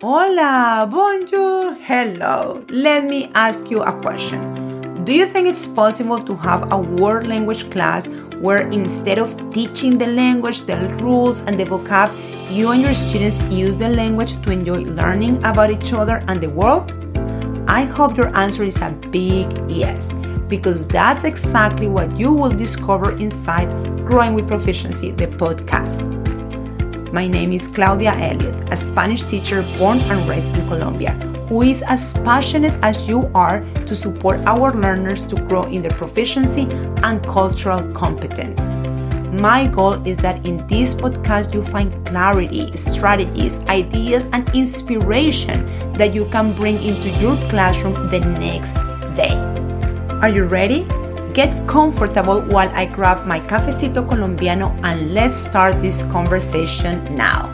Hola, bonjour, hello. Let me ask you a question. Do you think it's possible to have a world language class where instead of teaching the language, the rules, and the vocab, you and your students use the language to enjoy learning about each other and the world? I hope your answer is a big yes, because that's exactly what you will discover inside Growing with Proficiency, the podcast. My name is Claudia Elliott, a Spanish teacher born and raised in Colombia, who is as passionate as you are to support our learners to grow in their proficiency and cultural competence. My goal is that in this podcast you find clarity, strategies, ideas, and inspiration that you can bring into your classroom the next day. Are you ready? Get comfortable while I grab my cafecito colombiano and let's start this conversation now.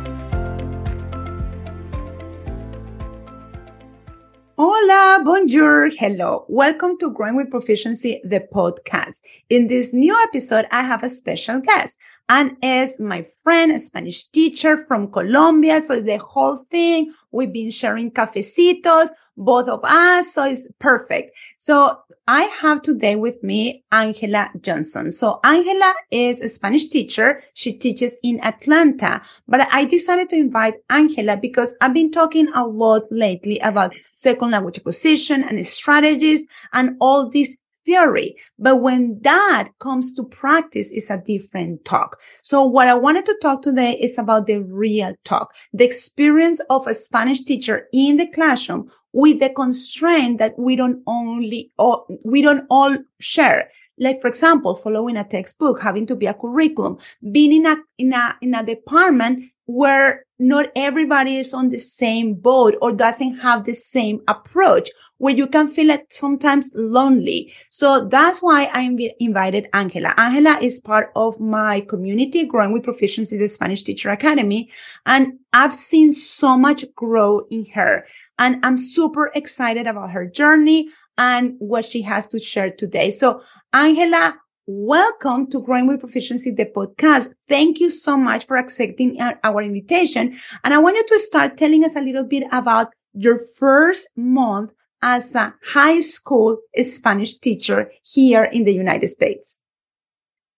Hola, bonjour, hello. Welcome to Growing with Proficiency, the podcast. In this new episode, I have a special guest and is my friend, a Spanish teacher from Colombia. So the whole thing. We've been sharing cafecitos both of us. So it's perfect. So I have today with me Angela Johnson. So Angela is a Spanish teacher. She teaches in Atlanta, but I decided to invite Angela because I've been talking a lot lately about second language acquisition and strategies and all these theory. But when that comes to practice, it's a different talk. So what I wanted to talk today is about the real talk, the experience of a Spanish teacher in the classroom with the constraint that we don't only, or we don't all share. Like, for example, following a textbook, having to be a curriculum, being in a, in a, in a department where not everybody is on the same boat or doesn't have the same approach where you can feel like sometimes lonely. So that's why I inv- invited Angela. Angela is part of my community growing with proficiency, the Spanish teacher academy. And I've seen so much grow in her and I'm super excited about her journey and what she has to share today. So Angela, Welcome to Growing with Proficiency, the podcast. Thank you so much for accepting our invitation. And I want you to start telling us a little bit about your first month as a high school Spanish teacher here in the United States.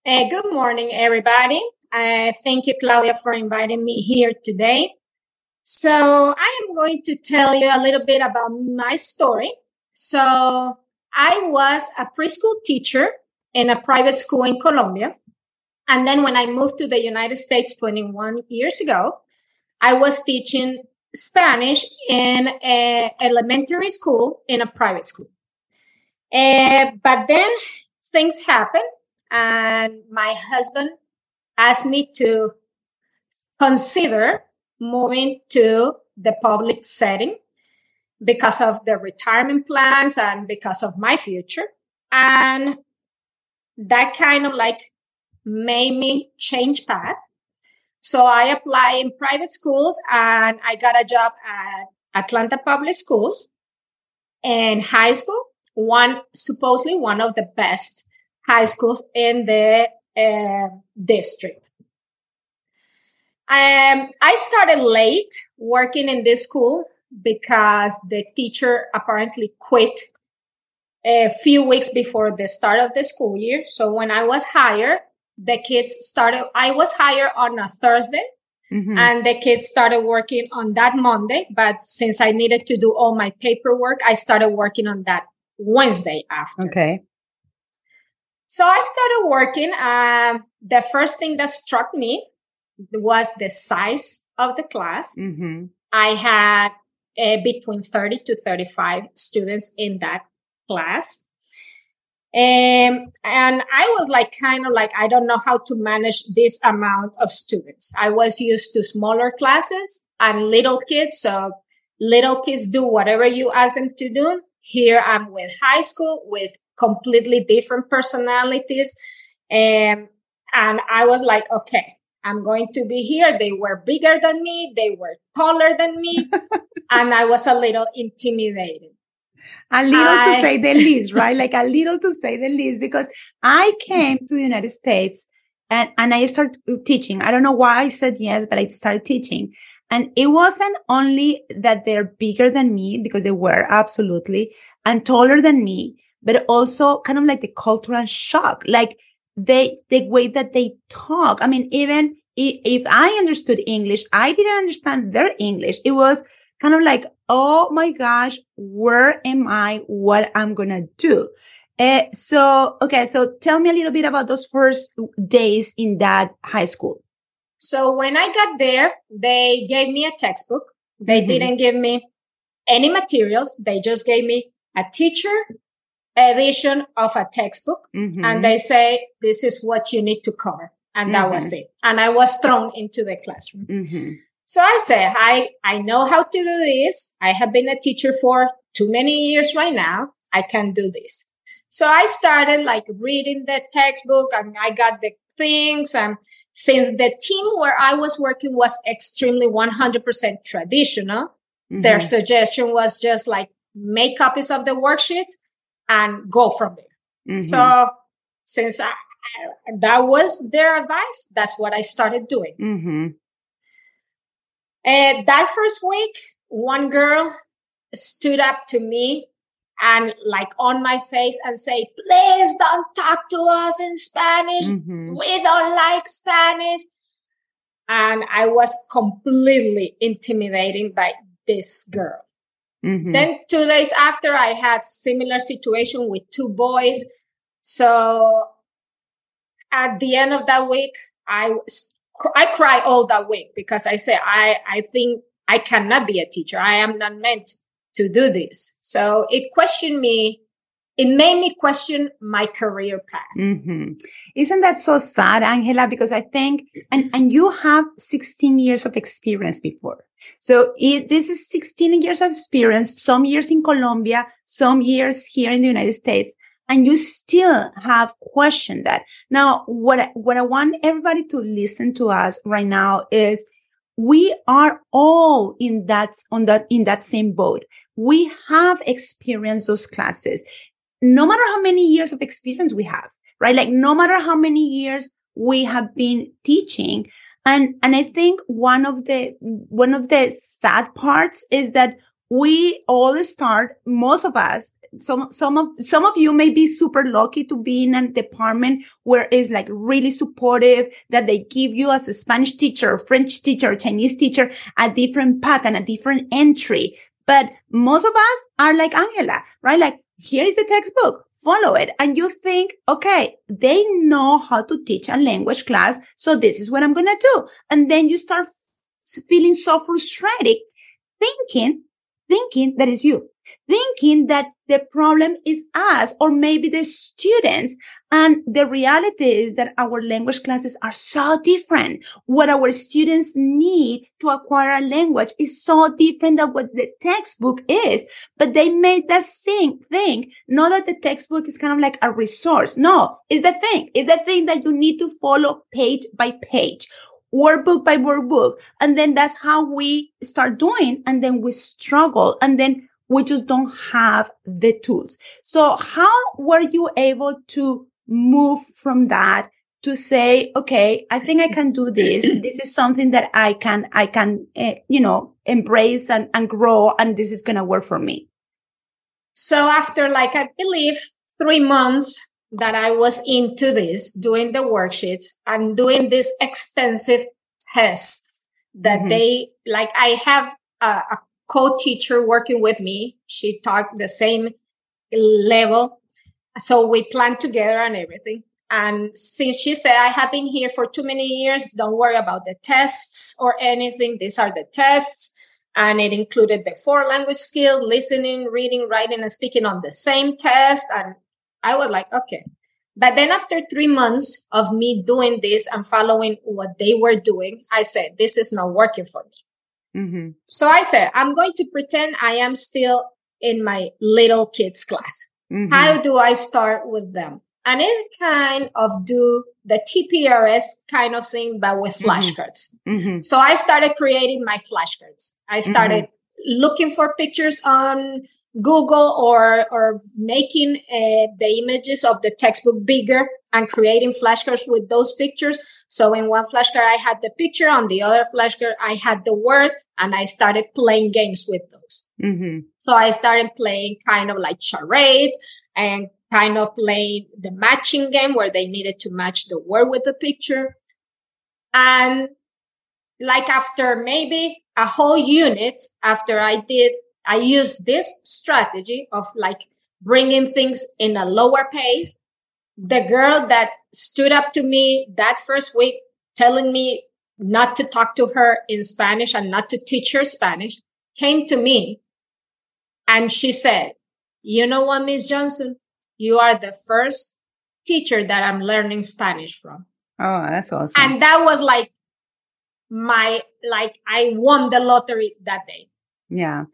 Uh, good morning, everybody. Uh, thank you, Claudia, for inviting me here today. So I am going to tell you a little bit about my story. So I was a preschool teacher in a private school in Colombia. And then when I moved to the United States 21 years ago, I was teaching Spanish in an elementary school in a private school. Uh, but then things happened, and my husband asked me to consider moving to the public setting because of the retirement plans and because of my future. And that kind of like made me change path. So I applied in private schools and I got a job at Atlanta Public Schools in high school, one supposedly one of the best high schools in the uh, district. Um, I started late working in this school because the teacher apparently quit a few weeks before the start of the school year. So when I was hired, the kids started, I was hired on a Thursday mm-hmm. and the kids started working on that Monday. But since I needed to do all my paperwork, I started working on that Wednesday after. Okay. So I started working. Um, the first thing that struck me was the size of the class. Mm-hmm. I had uh, between 30 to 35 students in that class. Um, and I was like, kind of like, I don't know how to manage this amount of students. I was used to smaller classes and little kids. So little kids do whatever you ask them to do. Here I'm with high school with completely different personalities. Um, and I was like, okay, I'm going to be here. They were bigger than me. They were taller than me. and I was a little intimidated. A little I... to say the least, right? like a little to say the least, because I came to the United States and, and I started teaching. I don't know why I said yes, but I started teaching. And it wasn't only that they're bigger than me because they were absolutely and taller than me, but also kind of like the cultural shock, like they, the way that they talk. I mean, even if I understood English, I didn't understand their English. It was kind of like, Oh my gosh, where am I? What I'm going to do? Uh, so, okay. So tell me a little bit about those first days in that high school. So when I got there, they gave me a textbook. They mm-hmm. didn't give me any materials. They just gave me a teacher edition of a textbook. Mm-hmm. And they say, this is what you need to cover. And that mm-hmm. was it. And I was thrown into the classroom. So I said, I, I know how to do this. I have been a teacher for too many years right now. I can do this. So I started like reading the textbook and I got the things. And since the team where I was working was extremely 100% traditional, mm-hmm. their suggestion was just like make copies of the worksheet and go from there. Mm-hmm. So since I, that was their advice, that's what I started doing. Mm-hmm. And that first week, one girl stood up to me and like on my face and say, please don't talk to us in Spanish. Mm-hmm. We don't like Spanish. And I was completely intimidated by this girl. Mm-hmm. Then two days after I had similar situation with two boys. So at the end of that week, I I cry all that week because I say I I think I cannot be a teacher. I am not meant to do this. So it questioned me. It made me question my career path. Mm-hmm. Isn't that so sad, Angela? Because I think, and, and you have 16 years of experience before. So it, this is 16 years of experience, some years in Colombia, some years here in the United States and you still have questioned that. Now, what, what I want everybody to listen to us right now is we are all in that, on that, in that same boat. We have experienced those classes. No matter how many years of experience we have, right? Like no matter how many years we have been teaching. And, and I think one of the, one of the sad parts is that we all start, most of us some some of some of you may be super lucky to be in a department where it's like really supportive that they give you as a Spanish teacher, French teacher, Chinese teacher a different path and a different entry. But most of us are like Angela, right? Like here is the textbook, follow it. And you think, okay, they know how to teach a language class. So this is what I'm going to do. And then you start feeling so frustrated thinking, thinking that is you thinking that the problem is us or maybe the students. And the reality is that our language classes are so different. What our students need to acquire a language is so different than what the textbook is. But they made that same thing. Not that the textbook is kind of like a resource. No, it's the thing. It's the thing that you need to follow page by page workbook by workbook. And then that's how we start doing. And then we struggle. And then we just don't have the tools. So how were you able to move from that to say, okay, I think I can do this. this is something that I can, I can, uh, you know, embrace and, and grow. And this is going to work for me. So after like, I believe three months that I was into this, doing the worksheets and doing these extensive tests that mm-hmm. they, like I have a, a co-teacher working with me. She taught the same level. So we planned together and everything. And since she said, I have been here for too many years, don't worry about the tests or anything. These are the tests. And it included the four language skills, listening, reading, writing, and speaking on the same test. And I was like, okay. But then after three months of me doing this and following what they were doing, I said, this is not working for me. Mm-hmm. So I said, I'm going to pretend I am still in my little kids class. Mm-hmm. How do I start with them? And it kind of do the TPRS kind of thing, but with mm-hmm. flashcards. Mm-hmm. So I started creating my flashcards. I started mm-hmm. looking for pictures on Google or, or making uh, the images of the textbook bigger and creating flashcards with those pictures. So in one flashcard, I had the picture. On the other flashcard, I had the word and I started playing games with those. Mm-hmm. So I started playing kind of like charades and kind of playing the matching game where they needed to match the word with the picture. And like after maybe a whole unit, after I did, I used this strategy of like bringing things in a lower pace. The girl that stood up to me that first week telling me not to talk to her in Spanish and not to teach her Spanish came to me and she said, you know what, Miss Johnson? You are the first teacher that I'm learning Spanish from. Oh, that's awesome. And that was like my, like I won the lottery that day. Yeah.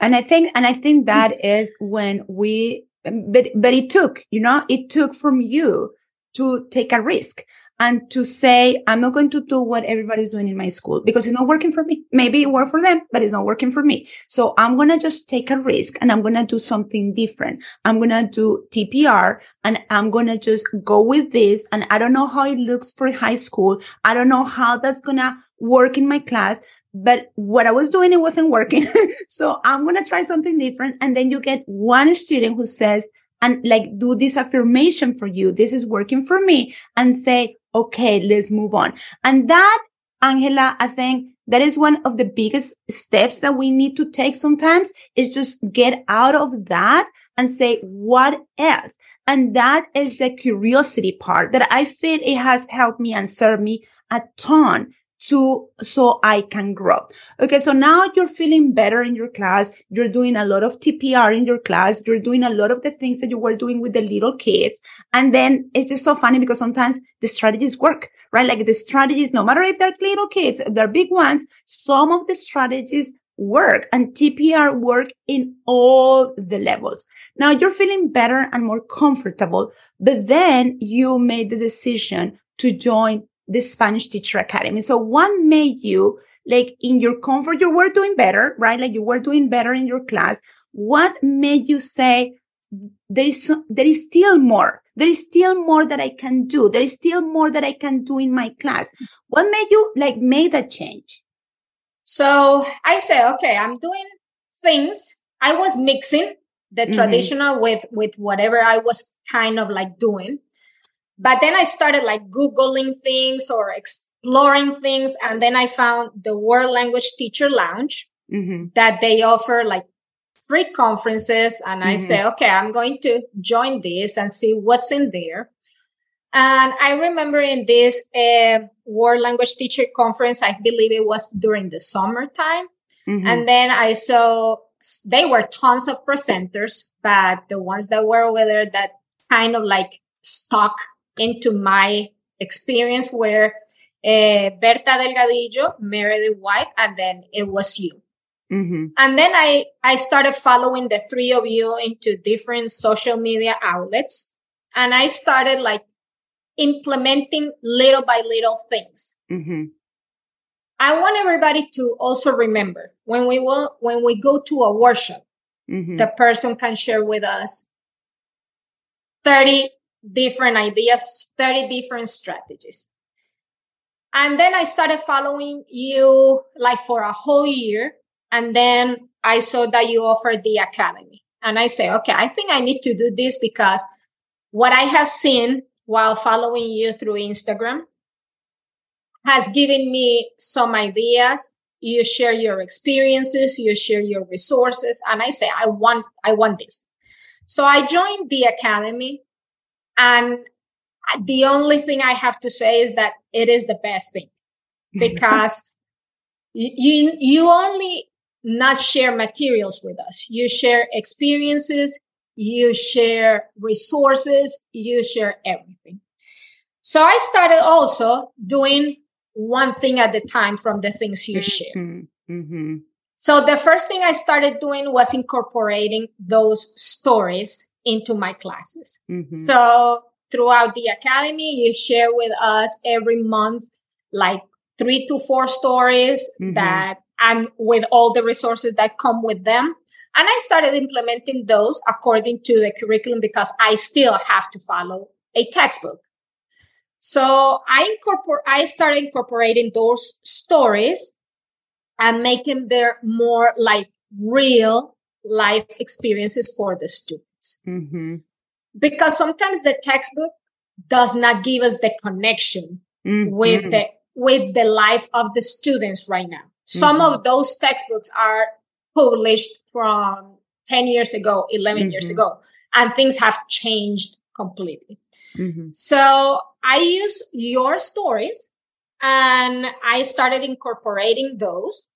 And I think, and I think that is when we, but, but it took, you know, it took from you to take a risk and to say, I'm not going to do what everybody's doing in my school because it's not working for me. Maybe it worked for them, but it's not working for me. So I'm going to just take a risk and I'm going to do something different. I'm going to do TPR and I'm going to just go with this. And I don't know how it looks for high school. I don't know how that's going to work in my class, but what I was doing, it wasn't working. so I'm going to try something different. And then you get one student who says, and like do this affirmation for you. This is working for me and say, okay, let's move on. And that, Angela, I think that is one of the biggest steps that we need to take sometimes is just get out of that and say, what else? And that is the curiosity part that I feel it has helped me and served me a ton to so I can grow. Okay. So now you're feeling better in your class. You're doing a lot of TPR in your class. You're doing a lot of the things that you were doing with the little kids. And then it's just so funny because sometimes the strategies work, right? Like the strategies, no matter if they're little kids, if they're big ones, some of the strategies work and TPR work in all the levels. Now you're feeling better and more comfortable, but then you made the decision to join the Spanish Teacher Academy. So what made you like in your comfort, you were doing better, right? Like you were doing better in your class. What made you say there is, there is still more? There is still more that I can do. There is still more that I can do in my class. What made you like make that change? So I say, okay, I'm doing things. I was mixing the mm-hmm. traditional with, with whatever I was kind of like doing. But then I started like Googling things or exploring things. And then I found the World Language Teacher Lounge mm-hmm. that they offer like free conferences. And I mm-hmm. say, okay, I'm going to join this and see what's in there. And I remember in this uh, World Language Teacher Conference, I believe it was during the summertime. Mm-hmm. And then I saw they were tons of presenters, but the ones that were over there that kind of like stuck into my experience where uh, Berta Delgadillo, Meredith White, and then it was you. Mm-hmm. And then I, I started following the three of you into different social media outlets. And I started like implementing little by little things. Mm-hmm. I want everybody to also remember when we will, when we go to a workshop, mm-hmm. the person can share with us 30 different ideas, 30 different strategies. And then I started following you like for a whole year. And then I saw that you offered the academy. And I say, okay, I think I need to do this because what I have seen while following you through Instagram has given me some ideas. You share your experiences, you share your resources. And I say, I want, I want this. So I joined the academy and the only thing I have to say is that it is the best thing because you, you only not share materials with us. You share experiences, you share resources, you share everything. So I started also doing one thing at a time from the things you share. Mm-hmm. mm-hmm. So the first thing I started doing was incorporating those stories into my classes. Mm-hmm. So throughout the academy, you share with us every month, like three to four stories mm-hmm. that and with all the resources that come with them. And I started implementing those according to the curriculum because I still have to follow a textbook. So I incorporate, I started incorporating those stories and making them more like real life experiences for the students. Mm-hmm. Because sometimes the textbook does not give us the connection mm-hmm. with the with the life of the students right now. Some mm-hmm. of those textbooks are published from 10 years ago, 11 years mm-hmm. ago, and things have changed completely. Mm-hmm. So I use your stories and I started incorporating those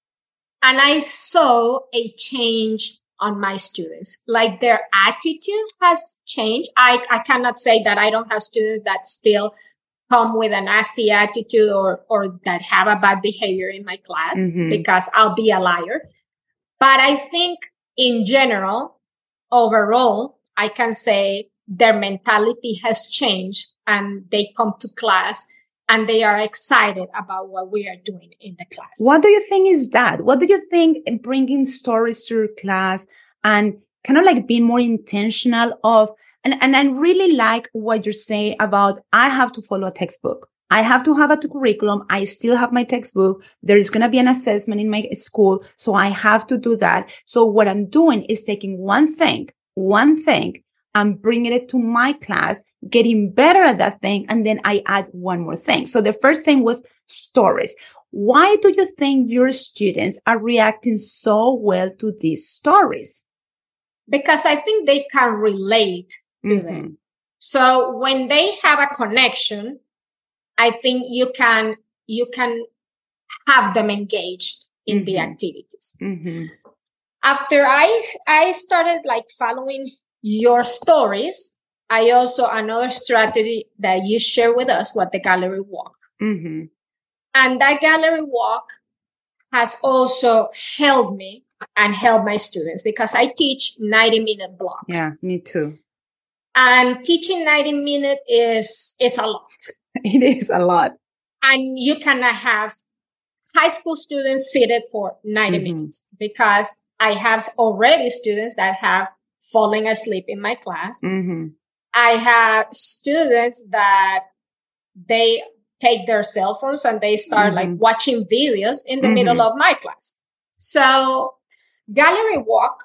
and I saw a change on my students. Like their attitude has changed. I, I cannot say that I don't have students that still come with a nasty attitude or, or that have a bad behavior in my class mm-hmm. because I'll be a liar. But I think in general, overall, I can say their mentality has changed and they come to class and they are excited about what we are doing in the class. What do you think is that? What do you think bringing stories to your class and kind of like being more intentional of, and, and I really like what you're saying about I have to follow a textbook. I have to have a curriculum. I still have my textbook. There is going to be an assessment in my school. So I have to do that. So what I'm doing is taking one thing, one thing I'm bringing it to my class, getting better at that thing. And then I add one more thing. So the first thing was stories. Why do you think your students are reacting so well to these stories? Because I think they can relate to mm-hmm. them. So when they have a connection, I think you can, you can have them engaged in mm-hmm. the activities. Mm-hmm. After I, I started like following your stories, I also another strategy that you share with us what the gallery walk. Mm-hmm. And that gallery walk has also helped me and helped my students because I teach 90 minute blocks. Yeah, me too. And teaching 90 minute is is a lot. It is a lot. And you cannot have high school students seated for 90 mm-hmm. minutes because I have already students that have falling asleep in my class. Mm-hmm. I have students that they take their cell phones and they start mm-hmm. like watching videos in the mm-hmm. middle of my class. So gallery walk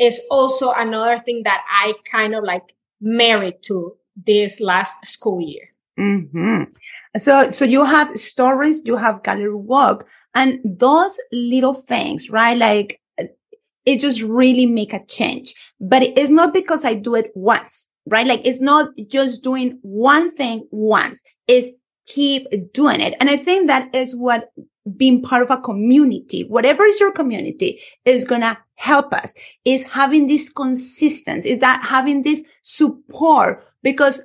is also another thing that I kind of like married to this last school year. Mm-hmm. So, so you have stories, you have gallery walk and those little things, right? Like it just really make a change. But it's not because I do it once, right? Like it's not just doing one thing once. It's keep doing it. And I think that is what being part of a community, whatever is your community is going to help us is having this consistency, is that having this support because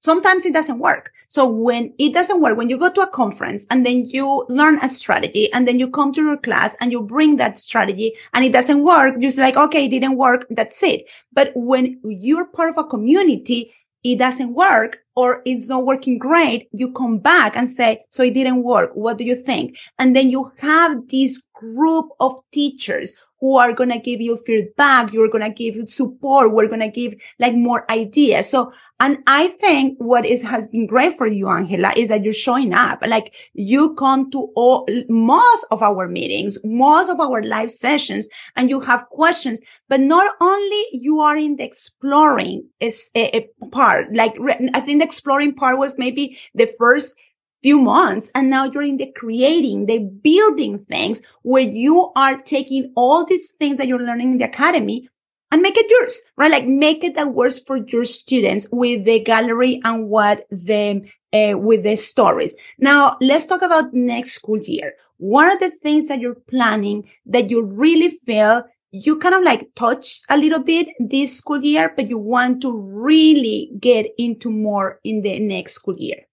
sometimes it doesn't work. So when it doesn't work, when you go to a conference and then you learn a strategy and then you come to your class and you bring that strategy and it doesn't work, you're just like, okay, it didn't work. That's it. But when you're part of a community, it doesn't work or it's not working great, you come back and say, so it didn't work. What do you think? And then you have this group of teachers who are going to give you feedback. You're going to give support. We're going to give like more ideas. So, and I think what is, has been great for you, Angela, is that you're showing up. Like you come to all, most of our meetings, most of our live sessions, and you have questions, but not only you are in the exploring is a, a part. Like I think the exploring part was maybe the first few months and now you're in the creating, the building things where you are taking all these things that you're learning in the academy and make it yours, right? Like make it that works for your students with the gallery and what them uh, with the stories. Now let's talk about next school year. What are the things that you're planning that you really feel you kind of like touch a little bit this school year, but you want to really get into more in the next school year?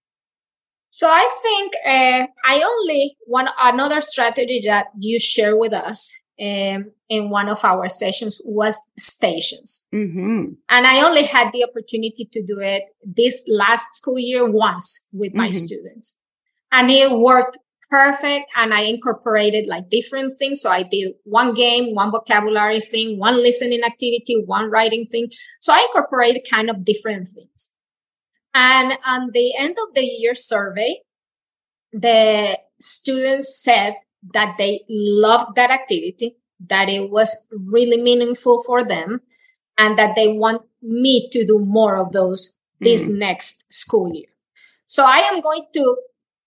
So I think uh, I only one another strategy that you share with us um, in one of our sessions was stations, mm-hmm. and I only had the opportunity to do it this last school year once with mm-hmm. my students, and it worked perfect. And I incorporated like different things. So I did one game, one vocabulary thing, one listening activity, one writing thing. So I incorporated kind of different things. And on the end of the year survey, the students said that they loved that activity, that it was really meaningful for them, and that they want me to do more of those this mm. next school year. So I am going to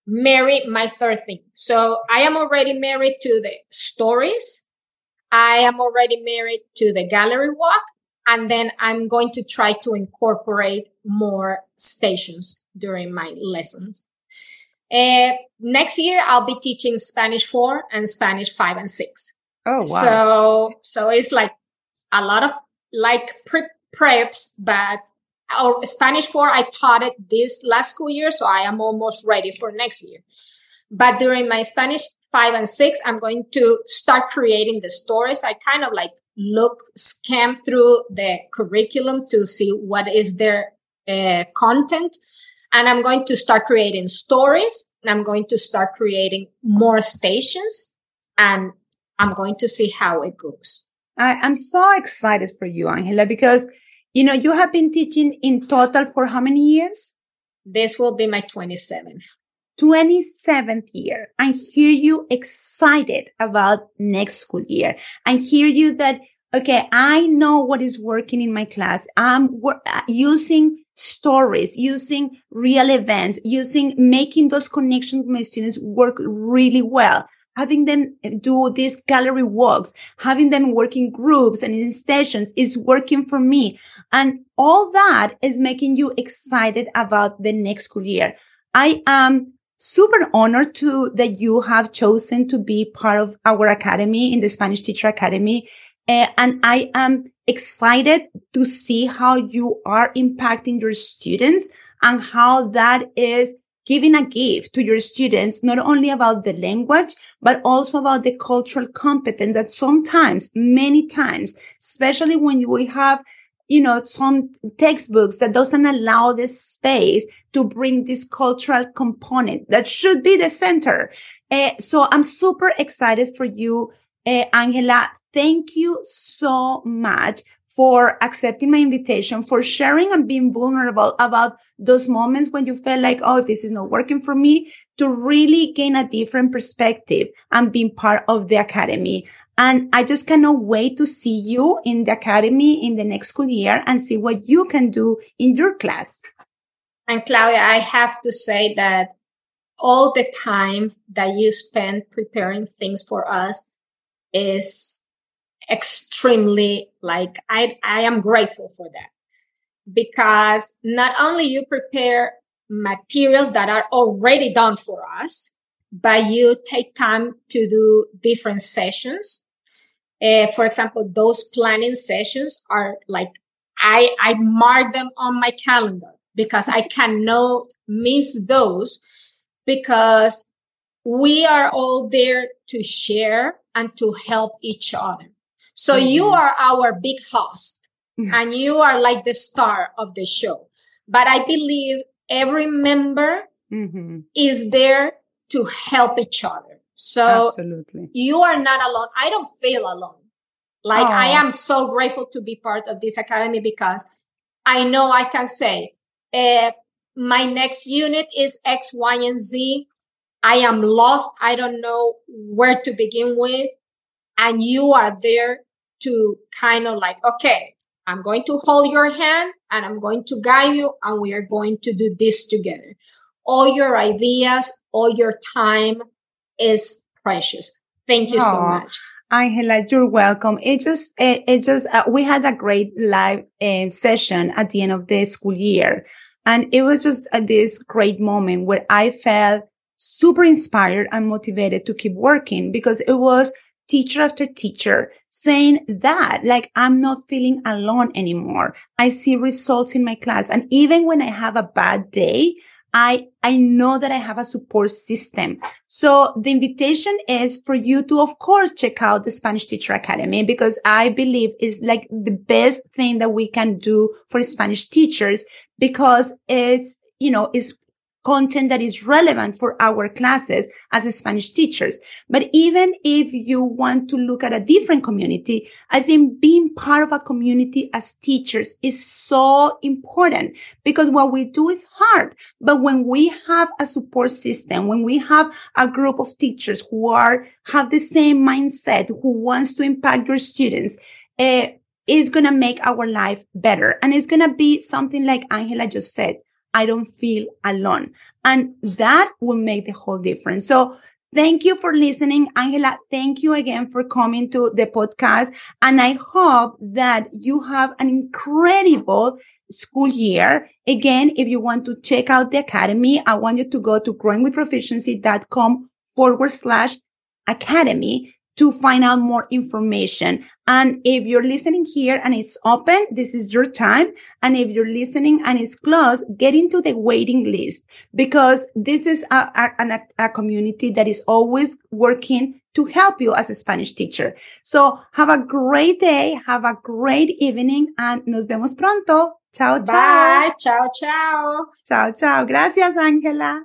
marry my third thing. So I am already married to the stories. I am already married to the gallery walk. And then I'm going to try to incorporate more stations during my lessons. Uh, next year, I'll be teaching Spanish 4 and Spanish 5 and 6. Oh, wow. So, so it's like a lot of like pre preps, but our Spanish 4, I taught it this last school year. So I am almost ready for next year. But during my Spanish 5 and 6, I'm going to start creating the stories. I kind of like look, scan through the curriculum to see what is their uh, content. And I'm going to start creating stories. I'm going to start creating more stations and I'm going to see how it goes. I, I'm so excited for you, Angela, because you know, you have been teaching in total for how many years? This will be my 27th. 27th year. I hear you excited about next school year. I hear you that, okay, I know what is working in my class. I'm wor- using stories, using real events, using making those connections with my students work really well having them do these gallery walks, having them work in groups and in stations is working for me. And all that is making you excited about the next school year. I am super honored to that you have chosen to be part of our academy in the Spanish Teacher Academy. Uh, and I am excited to see how you are impacting your students and how that is giving a gift to your students, not only about the language, but also about the cultural competence that sometimes, many times, especially when we have, you know, some textbooks that doesn't allow this space to bring this cultural component that should be the center. Uh, so I'm super excited for you, uh, Angela. Thank you so much for accepting my invitation, for sharing and being vulnerable about those moments when you felt like, oh, this is not working for me to really gain a different perspective and being part of the academy. And I just cannot wait to see you in the academy in the next school year and see what you can do in your class. And Claudia, I have to say that all the time that you spend preparing things for us is extremely like I, I am grateful for that because not only you prepare materials that are already done for us, but you take time to do different sessions. Uh, for example, those planning sessions are like I I mark them on my calendar because I cannot miss those because we are all there to share and to help each other. So mm-hmm. you are our big host mm-hmm. and you are like the star of the show. But I believe every member mm-hmm. is there to help each other. So Absolutely. you are not alone. I don't feel alone. Like Aww. I am so grateful to be part of this academy because I know I can say, uh, my next unit is X, Y, and Z. I am lost. I don't know where to begin with. And you are there to kind of like, okay, I'm going to hold your hand and I'm going to guide you and we are going to do this together. All your ideas, all your time is precious. Thank you Aww. so much. Angela, you're welcome. It just, it, it just, uh, we had a great live uh, session at the end of the school year. And it was just uh, this great moment where I felt super inspired and motivated to keep working because it was teacher after teacher saying that, like, I'm not feeling alone anymore. I see results in my class. And even when I have a bad day, I, I know that I have a support system. So the invitation is for you to, of course, check out the Spanish Teacher Academy because I believe is like the best thing that we can do for Spanish teachers because it's, you know, it's content that is relevant for our classes as Spanish teachers. But even if you want to look at a different community, I think being part of a community as teachers is so important because what we do is hard. But when we have a support system, when we have a group of teachers who are, have the same mindset, who wants to impact your students, uh, is going to make our life better. And it's going to be something like Angela just said. I don't feel alone. And that will make the whole difference. So Thank you for listening. Angela, thank you again for coming to the podcast. And I hope that you have an incredible school year. Again, if you want to check out the academy, I want you to go to growingwithproficiency.com forward slash academy to find out more information. And if you're listening here and it's open, this is your time. And if you're listening and it's closed, get into the waiting list because this is a, a, a community that is always working to help you as a Spanish teacher. So have a great day. Have a great evening and nos vemos pronto. Chao, chao. Bye. Chao, chao. Chao, chao. Gracias, Angela.